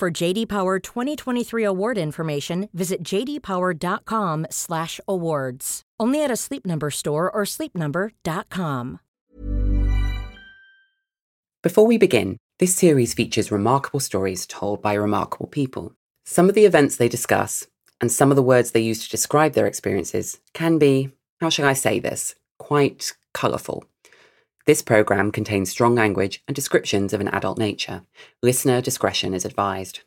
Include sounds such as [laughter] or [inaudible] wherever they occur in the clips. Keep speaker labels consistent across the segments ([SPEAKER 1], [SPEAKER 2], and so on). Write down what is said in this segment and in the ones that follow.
[SPEAKER 1] For JD Power 2023 award information, visit jdpower.com/awards. Only at a Sleep Number store or sleepnumber.com.
[SPEAKER 2] Before we begin, this series features remarkable stories told by remarkable people. Some of the events they discuss and some of the words they use to describe their experiences can be, how shall I say this, quite colourful. This programme contains strong language and descriptions of an adult nature. Listener discretion is advised.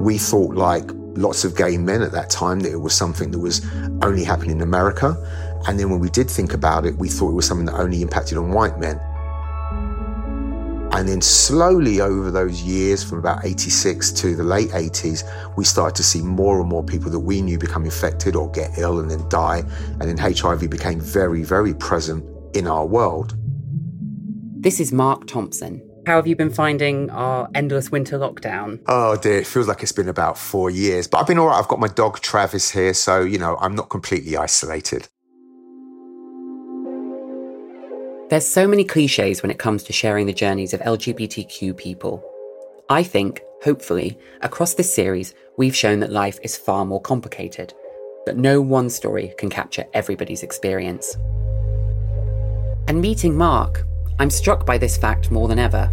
[SPEAKER 3] We thought, like lots of gay men at that time, that it was something that was only happening in America. And then when we did think about it, we thought it was something that only impacted on white men. And then slowly over those years, from about 86 to the late 80s, we started to see more and more people that we knew become infected or get ill and then die. And then HIV became very, very present in our world.
[SPEAKER 2] This is Mark Thompson. How have you been finding our endless winter lockdown?
[SPEAKER 3] Oh dear, it feels like it's been about four years. But I've been all right. I've got my dog Travis here, so, you know, I'm not completely isolated.
[SPEAKER 2] There's so many cliches when it comes to sharing the journeys of LGBTQ people. I think, hopefully, across this series, we've shown that life is far more complicated, that no one story can capture everybody's experience. And meeting Mark, I'm struck by this fact more than ever.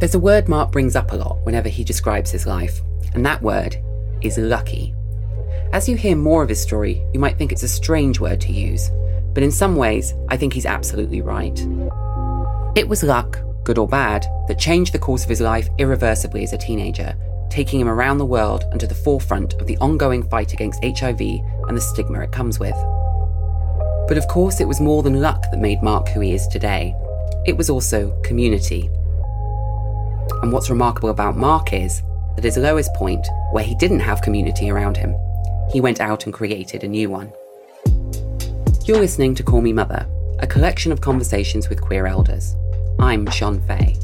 [SPEAKER 2] There's a word Mark brings up a lot whenever he describes his life, and that word is lucky. As you hear more of his story, you might think it's a strange word to use, but in some ways, I think he's absolutely right. It was luck, good or bad, that changed the course of his life irreversibly as a teenager, taking him around the world and to the forefront of the ongoing fight against HIV and the stigma it comes with. But of course, it was more than luck that made Mark who he is today. It was also community. And what's remarkable about Mark is that at his lowest point, where he didn't have community around him, he went out and created a new one. You're listening to Call Me Mother, a collection of conversations with queer elders. I'm Shon Faye.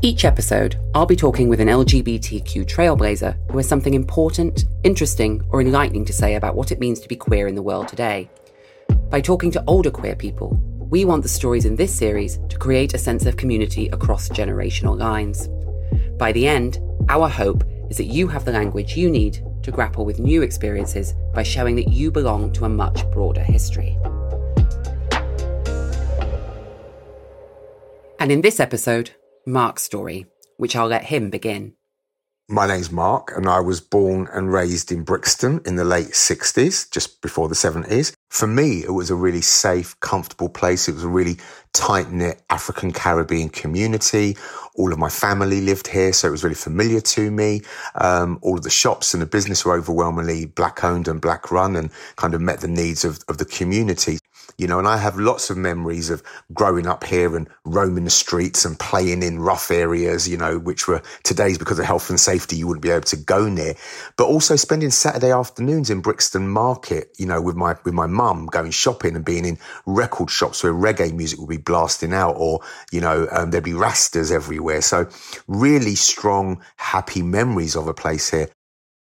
[SPEAKER 2] Each episode, I'll be talking with an LGBTQ trailblazer who has something important, interesting, or enlightening to say about what it means to be queer in the world today. By talking to older queer people, we want the stories in this series to create a sense of community across generational lines. By the end, our hope is that you have the language you need to grapple with new experiences by showing that you belong to a much broader history. And in this episode, Mark's story, which I'll let him begin.
[SPEAKER 3] My name's Mark, and I was born and raised in Brixton in the late 60s, just before the 70s. For me, it was a really safe, comfortable place. It was a really tight knit African Caribbean community. All of my family lived here, so it was really familiar to me. Um, all of the shops and the business were overwhelmingly black owned and black run and kind of met the needs of, of the community you know, and I have lots of memories of growing up here and roaming the streets and playing in rough areas, you know, which were today's because of health and safety, you wouldn't be able to go near. But also spending Saturday afternoons in Brixton Market, you know, with my with my mum going shopping and being in record shops where reggae music would be blasting out, or you know, um, there'd be rastas everywhere. So really strong, happy memories of a place here.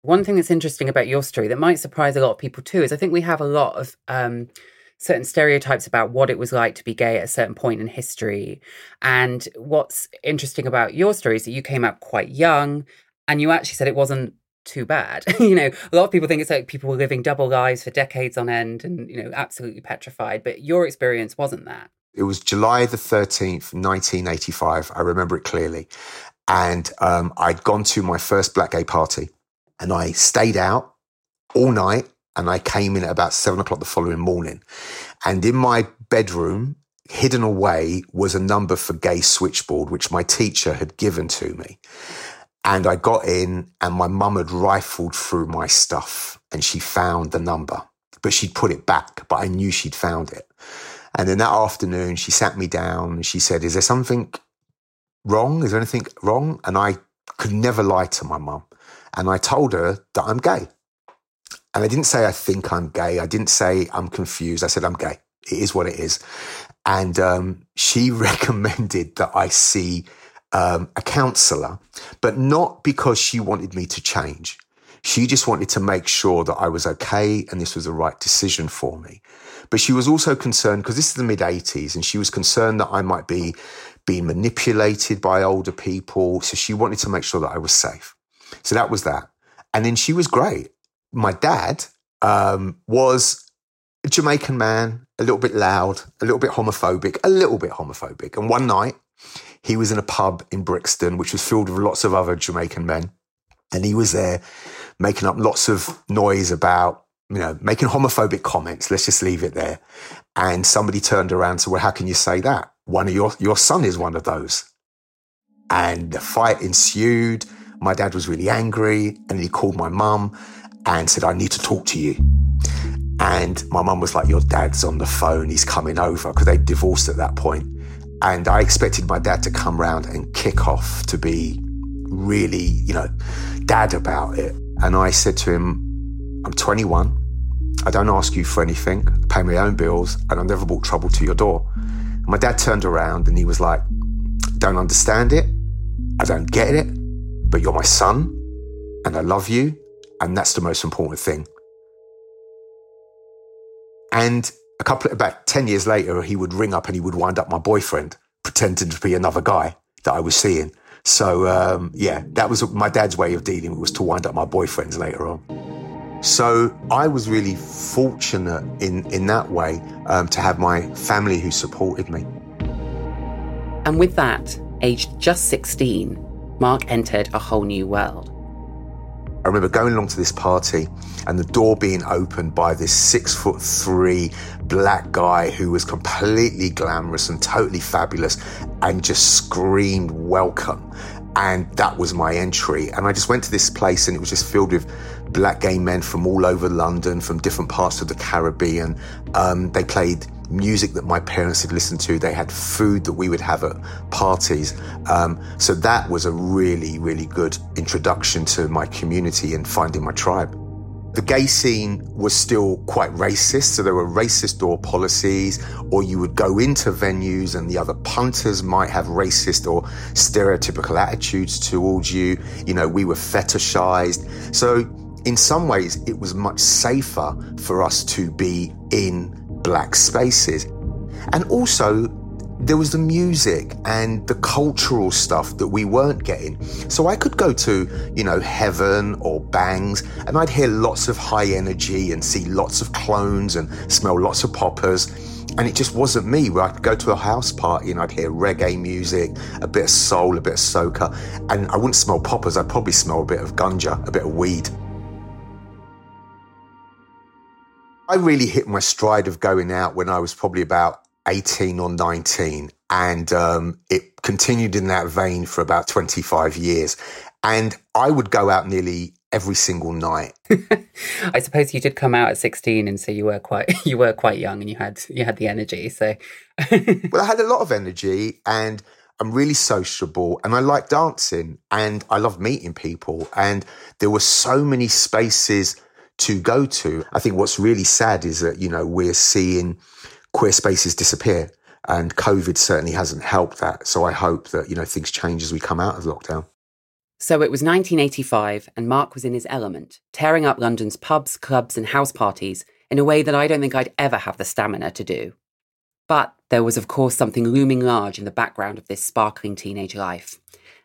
[SPEAKER 2] One thing that's interesting about your story that might surprise a lot of people too is I think we have a lot of um, certain stereotypes about what it was like to be gay at a certain point in history. And what's interesting about your story is that you came out quite young and you actually said it wasn't too bad. [laughs] you know, a lot of people think it's like people were living double lives for decades on end and, you know, absolutely petrified. But your experience wasn't that.
[SPEAKER 3] It was July the 13th, 1985. I remember it clearly. And um, I'd gone to my first black gay party and I stayed out all night and I came in at about seven o'clock the following morning. And in my bedroom, hidden away, was a number for gay switchboard, which my teacher had given to me. And I got in, and my mum had rifled through my stuff and she found the number, but she'd put it back, but I knew she'd found it. And then that afternoon, she sat me down and she said, Is there something wrong? Is there anything wrong? And I could never lie to my mum. And I told her that I'm gay. And I didn't say I think I'm gay. I didn't say I'm confused. I said I'm gay. It is what it is. And um, she [laughs] recommended that I see um, a counselor, but not because she wanted me to change. She just wanted to make sure that I was okay and this was the right decision for me. But she was also concerned because this is the mid 80s and she was concerned that I might be being manipulated by older people. So she wanted to make sure that I was safe. So that was that. And then she was great. My dad um, was a Jamaican man, a little bit loud, a little bit homophobic, a little bit homophobic. And one night he was in a pub in Brixton, which was filled with lots of other Jamaican men. And he was there making up lots of noise about, you know, making homophobic comments. Let's just leave it there. And somebody turned around and said, Well, how can you say that? One of your, your son is one of those. And the fight ensued. My dad was really angry and he called my mum and said, I need to talk to you. And my mum was like, Your dad's on the phone. He's coming over because they divorced at that point. And I expected my dad to come round and kick off to be really, you know, dad about it. And I said to him, I'm 21. I don't ask you for anything. I pay my own bills and I've never brought trouble to your door. And my dad turned around and he was like, Don't understand it. I don't get it. But you're my son and I love you. And that's the most important thing. And a couple, about 10 years later, he would ring up and he would wind up my boyfriend, pretending to be another guy that I was seeing. So, um, yeah, that was my dad's way of dealing was to wind up my boyfriends later on. So I was really fortunate in, in that way um, to have my family who supported me.
[SPEAKER 2] And with that, aged just 16, Mark entered a whole new world.
[SPEAKER 3] I remember going along to this party and the door being opened by this six foot three black guy who was completely glamorous and totally fabulous and just screamed welcome. And that was my entry. And I just went to this place and it was just filled with black gay men from all over London, from different parts of the Caribbean. Um, they played music that my parents had listened to. They had food that we would have at parties. Um, so that was a really, really good introduction to my community and finding my tribe. The gay scene was still quite racist, so there were racist door policies, or you would go into venues and the other punters might have racist or stereotypical attitudes towards you. You know, we were fetishized. So, in some ways, it was much safer for us to be in black spaces. And also, there was the music and the cultural stuff that we weren't getting. So I could go to, you know, Heaven or Bangs and I'd hear lots of high energy and see lots of clones and smell lots of poppers. And it just wasn't me. Where I'd go to a house party and I'd hear reggae music, a bit of soul, a bit of soca, and I wouldn't smell poppers. I'd probably smell a bit of ganja, a bit of weed. I really hit my stride of going out when I was probably about 18 or 19. And um, it continued in that vein for about 25 years. And I would go out nearly every single night. [laughs]
[SPEAKER 2] I suppose you did come out at 16 and so you were quite [laughs] you were quite young and you had you had the energy. So [laughs]
[SPEAKER 3] Well, I had a lot of energy and I'm really sociable and I like dancing and I love meeting people and there were so many spaces to go to. I think what's really sad is that, you know, we're seeing queer spaces disappear and COVID certainly hasn't helped that. So I hope that, you know, things change as we come out of lockdown.
[SPEAKER 2] So it was 1985 and Mark was in his element, tearing up London's pubs, clubs and house parties in a way that I don't think I'd ever have the stamina to do. But there was, of course, something looming large in the background of this sparkling teenage life,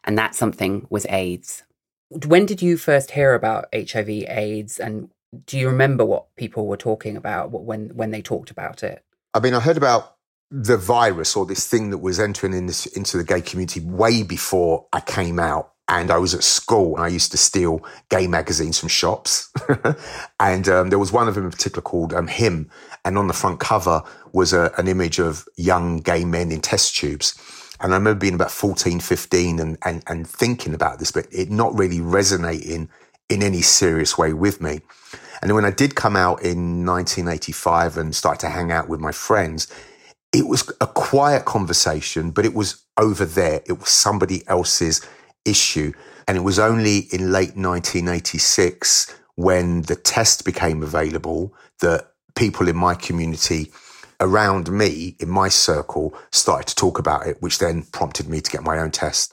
[SPEAKER 2] and that something was AIDS. When did you first hear about HIV AIDS and do you remember what people were talking about when when they talked about it?
[SPEAKER 3] I mean, I heard about the virus or this thing that was entering in this, into the gay community way before I came out. And I was at school and I used to steal gay magazines from shops. [laughs] and um, there was one of them in particular called um, Him. And on the front cover was a, an image of young gay men in test tubes. And I remember being about 14, 15 and, and, and thinking about this, but it not really resonating in any serious way with me. And when I did come out in 1985 and start to hang out with my friends, it was a quiet conversation, but it was over there. It was somebody else's issue. And it was only in late 1986 when the test became available that people in my community around me, in my circle, started to talk about it, which then prompted me to get my own test.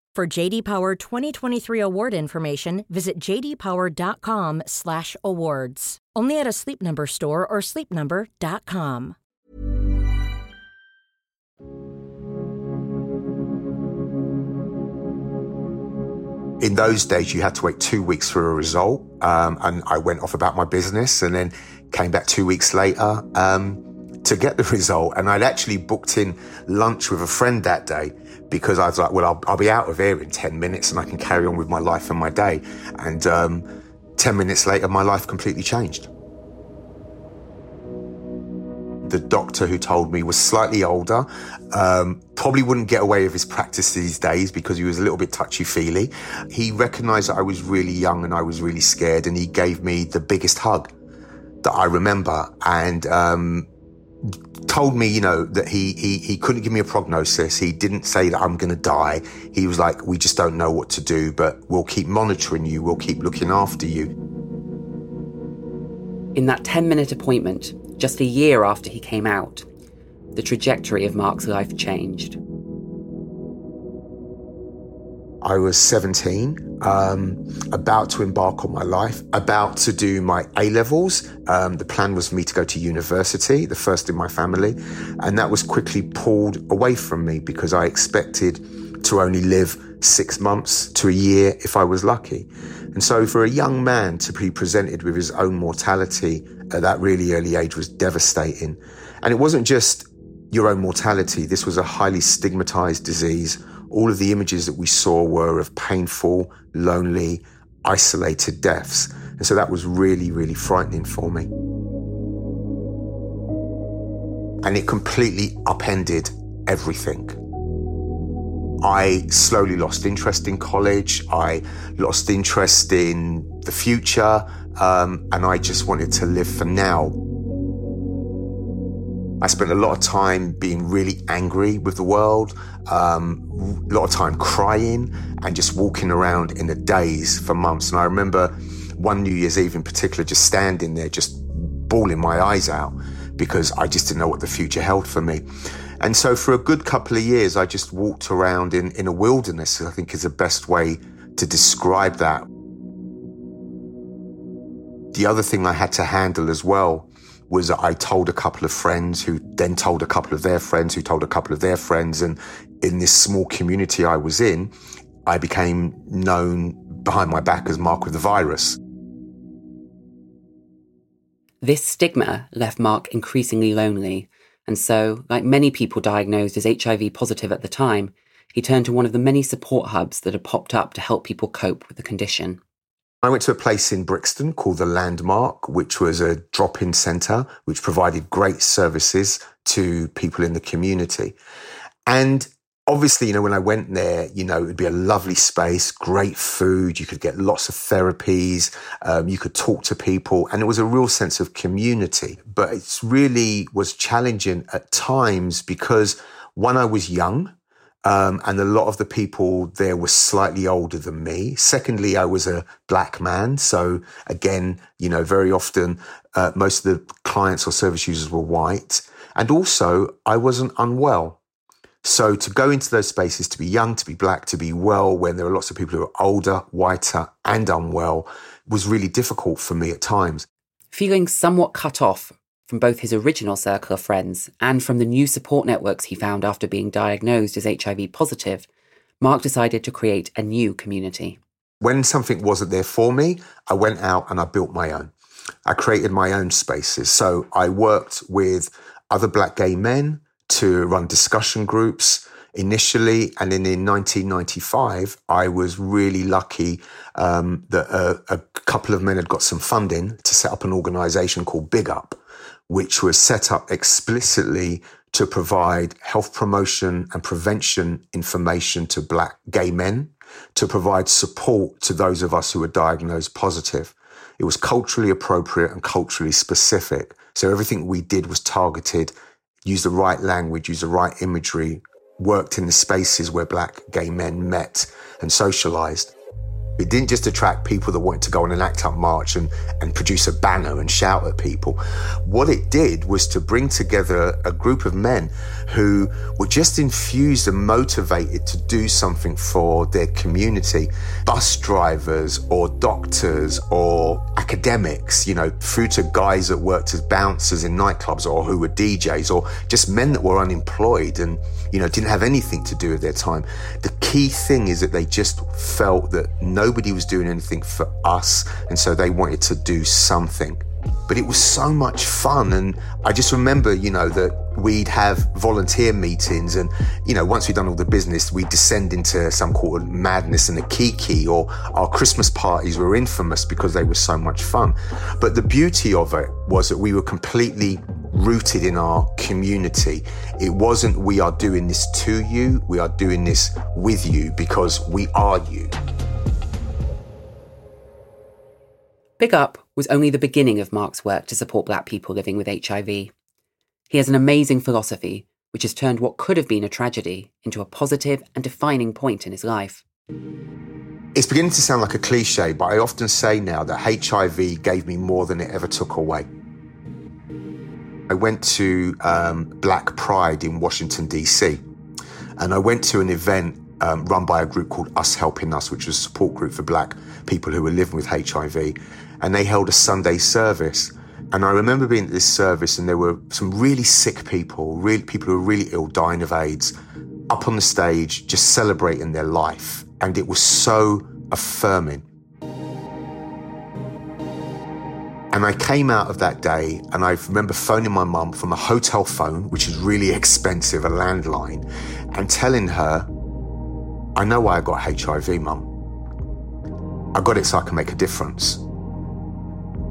[SPEAKER 1] For JD Power 2023 award information, visit jdpower.com/awards. Only at a Sleep Number store or sleepnumber.com.
[SPEAKER 3] In those days, you had to wait two weeks for a result, um, and I went off about my business, and then came back two weeks later um, to get the [laughs] result. And I'd actually booked in lunch with a friend that day because I was like, well, I'll, I'll, be out of here in 10 minutes and I can carry on with my life and my day. And um, 10 minutes later, my life completely changed. The doctor who told me was slightly older, um, probably wouldn't get away with his practice these days because he was a little bit touchy feely. He recognized that I was really young and I was really scared, and he gave me the biggest hug that I remember. And um, told me, you know, that he, he, he couldn't give me a prognosis. He didn't say that I'm going to die. He was like, we just don't know what to do, but we'll keep monitoring you. We'll keep looking after you.
[SPEAKER 2] In that 10 minute appointment, just a year after he came out, the trajectory of Mark's life changed.
[SPEAKER 3] I was 17, um, about to embark on my life, about to do my A levels. Um, the plan was for me to go to university, the first in my family, and that was quickly pulled away from me because I expected to only live six months to a year if I was lucky. And so, for a young man to be presented with his own mortality at that really early age was devastating. And it wasn't just your own mortality, this was a highly stigmatized disease all of the images that we saw were of painful, lonely, isolated deaths. And so that was really, really frightening for me. And it completely upended everything. I slowly lost interest in college. I lost interest in the future. Um, and I just wanted to live for now. I spent a lot of time being really angry with the world, um, a lot of time crying and just walking around in a daze for months. And I remember one New Year's Eve in particular, just standing there, just bawling my eyes out because I just didn't know what the future held for me. And so for a good couple of years, I just walked around in, in a wilderness, I think is the best way to describe that. The other thing I had to handle as well was I told a couple of friends who then told a couple of their friends who told a couple of their friends. And in this small community I was in, I became known behind my back as Mark with the virus.
[SPEAKER 2] This stigma left Mark increasingly lonely, and so, like many people diagnosed as HIV positive at the time, he turned to one of the many support hubs that had popped up to help people cope with the condition.
[SPEAKER 3] I went to a place in Brixton called the Landmark, which was a drop in centre, which provided great services to people in the community. And obviously, you know, when I went there, you know, it'd be a lovely space, great food. You could get lots of therapies. Um, you could talk to people and it was a real sense of community. But it really was challenging at times because one, I was young. Um, and a lot of the people there were slightly older than me. Secondly, I was a black man. So again, you know, very often Uh, most of the clients or service users were white. And also, I wasn't unwell. So to go into those spaces, to be young, to be black, to be well, when there are lots of people who are older, whiter, and unwell, was really difficult for me at times.
[SPEAKER 2] Feeling somewhat cut off from both his original circle of friends and from the new support networks he found after being diagnosed as HIV positive, Mark decided to create a new community.
[SPEAKER 3] When something wasn't there for me, I went out and I built my own. I created my own spaces. So I worked with other black gay men to run discussion groups initially. And then in 1995, I was really lucky um, that a, a couple of men had got some funding to set up an organization called Big Up, which was set up explicitly to provide health promotion and prevention information to black gay men, to provide support to those of us who were diagnosed positive. It was culturally appropriate and culturally specific. So everything we did was targeted use the right language, use the right imagery, worked in the spaces where black gay men met and socialized. It didn't just attract people that wanted to go on an ACT UP march and, and produce a banner and shout at people. What it did was to bring together a group of men who were just infused and motivated to do something for their community. Bus drivers or doctors or academics, you know, through to guys that worked as bouncers in nightclubs or who were DJs or just men that were unemployed and, you know, didn't have anything to do with their time. The key thing is that they just felt that nobody was doing anything for us. And so they wanted to do something. But it was so much fun. And I just remember, you know, that we'd have volunteer meetings. And, you know, once we'd done all the business, we'd descend into some called madness and a kiki, or our Christmas parties were infamous because they were so much fun. But the beauty of it was that we were completely rooted in our community. It wasn't we are doing this to you, we are doing this with you because we are you.
[SPEAKER 2] Big Up was only the beginning of Mark's work to support black people living with HIV. He has an amazing philosophy which has turned what could have been a tragedy into a positive and defining point in his life.
[SPEAKER 3] It's beginning to sound like a cliche, but I often say now that HIV gave me more than it ever took away. I went to um, Black Pride in Washington, D.C., and I went to an event um, run by a group called Us Helping Us, which was a support group for black people who were living with HIV and they held a Sunday service. And I remember being at this service, and there were some really sick people, really people who were really ill, dying of AIDS, up on the stage, just celebrating their life. And it was so affirming. And I came out of that day, and I remember phoning my mum from a hotel phone, which is really expensive, a landline, and telling her, I know why I got HIV, mum. I got it so I can make a difference.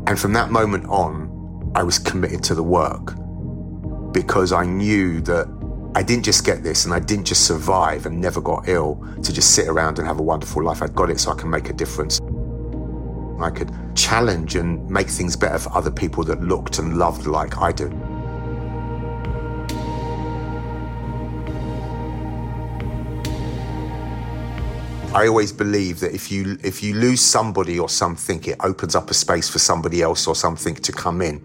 [SPEAKER 3] And from that moment on, I was committed to the work because I knew that I didn't just get this and I didn't just survive and never got ill to just sit around and have a wonderful life. I'd got it so I can make a difference. I could challenge and make things better for other people that looked and loved like I do. I always believe that if you if you lose somebody or something, it opens up a space for somebody else or something to come in.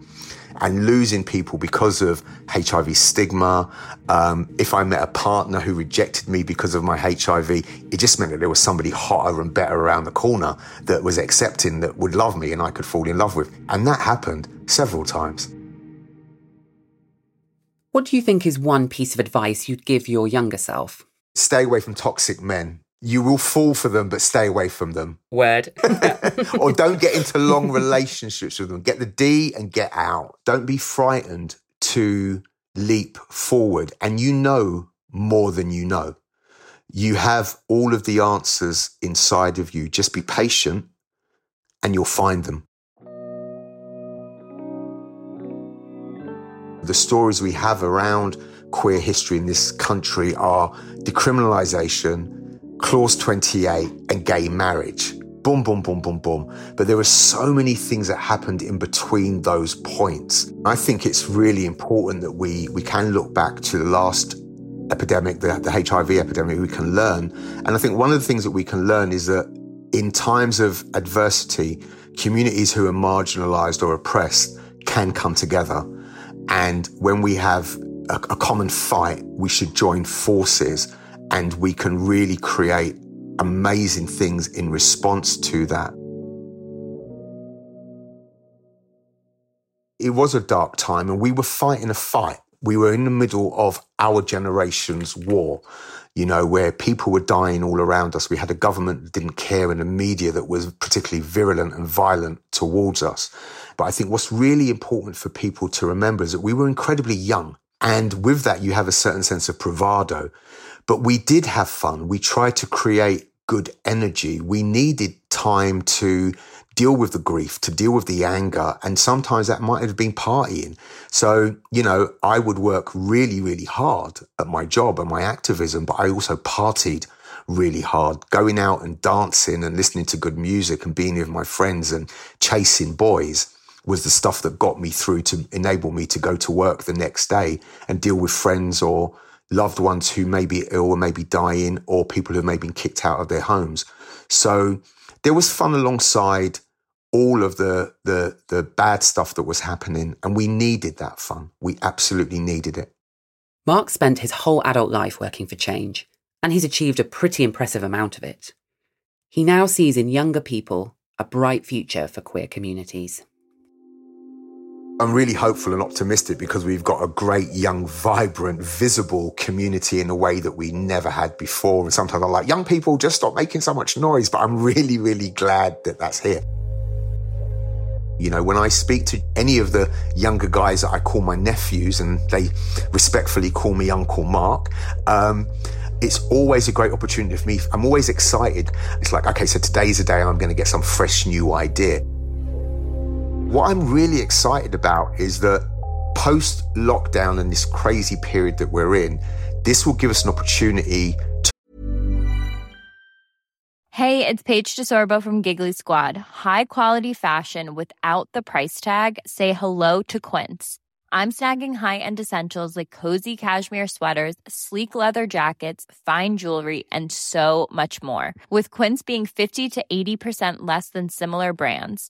[SPEAKER 3] And losing people because of HIV stigma. Um, if I met a partner who rejected me because of my HIV, it just meant that there was somebody hotter and better around the corner that was accepting, that would love me and I could fall in love with. And that happened several times.
[SPEAKER 2] What do you think is one piece of advice you'd give your younger self?
[SPEAKER 3] Stay away from toxic men you will fall for them, but stay away from them.
[SPEAKER 2] Word. [laughs]
[SPEAKER 3] or don't get into long relationships with them. Get the D and get out. Don't be frightened to leap forward. And you know more than you know. You have all of the answers inside of you. Just be patient and you'll find them. The stories we have around queer history in this country are decriminalization, Clause 28 and gay marriage. Boom, boom, boom, boom, boom. But there are so many things that happened in between those points. I think it's really important that we, we can look back to the last epidemic, the, the HIV epidemic, we can learn. And I think one of the things that we can learn is that in times of adversity, communities who are marginalized or oppressed can come together. And when we have a, a common fight, we should join forces and we can really create amazing things in response to that. It was a dark time and we were fighting a fight. We were in the middle of our generation's war, you know, where people were dying all around us. We had a government that didn't care and a media that was particularly virulent and violent towards us. But I think what's really important for people to remember is that we were incredibly young. And with that, you have a certain sense of bravado. But we did have fun. We tried to create good energy. We needed time to deal with the grief, to deal with the anger. And sometimes that might have been partying. So, you know, I would work really, really hard at my job and my activism, but I also partied really hard, going out and dancing and listening to good music and being with my friends and chasing boys was the stuff that got me through to enable me to go to work the next day and deal with friends or loved ones who may be ill or maybe dying or people who may have been kicked out of their homes. So there was fun alongside all of the, the, the bad stuff that was happening. And we needed that fun. We absolutely needed it.
[SPEAKER 2] Mark spent his whole adult life working for change, and he's achieved a pretty impressive amount of it. He now sees in younger people a bright future for queer communities.
[SPEAKER 3] I'm really hopeful and optimistic because we've got a great, young, vibrant, visible community in a way that we never had before. And sometimes I'm like, young people, just stop making so much noise. But I'm really, really glad that that's here. You know, when I speak to any of the younger guys that I call my nephews and they respectfully call me Uncle Mark, um, it's always a great opportunity for me. I'm always excited. It's like, okay, so today's a day I'm going to get some fresh new idea. What I'm really excited about is that post lockdown and this crazy period that we're in, this will give us an opportunity to.
[SPEAKER 4] Hey, it's Paige DeSorbo from Giggly Squad. High quality fashion without the price tag? Say hello to Quince. I'm snagging high end essentials like cozy cashmere sweaters, sleek leather jackets, fine jewelry, and so much more. With Quince being 50 to 80% less than similar brands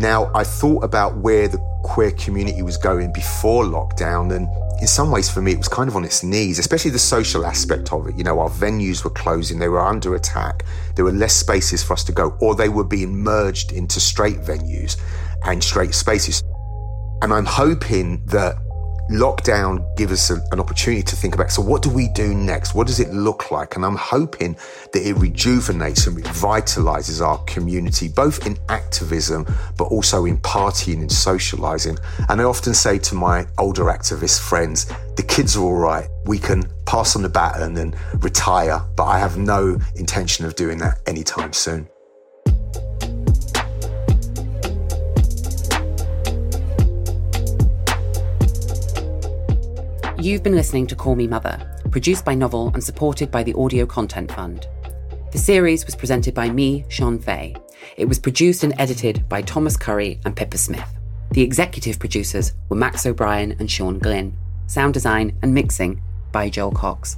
[SPEAKER 3] now i thought about where the queer community was going before lockdown and in some ways for me, it was kind of on its knees, especially the social aspect of it. You know, our venues were closing, they were under attack, there were less spaces for us to go, or they were being merged into straight venues and straight spaces. And I'm hoping that lockdown gives us a, an opportunity to think about so what do we do next? What does it look like? And i'm hoping that it rejuvenates and revitalizes our community both in activism but also in partying and socializing. And i often say to my older activist friends the kids are all right. We can pass on the baton and then retire but i have no intention of doing that anytime soon
[SPEAKER 2] You've been listening to Call Me Mother, produced by Novel and supported by the Audio Content Fund. The series was presented by me, Shon Faye. It was produced and edited by Thomas Curry and Pippa Smith. The executive producers were Max O'Brien and Sean Glynn. Sound design and mixing by Joel Cox.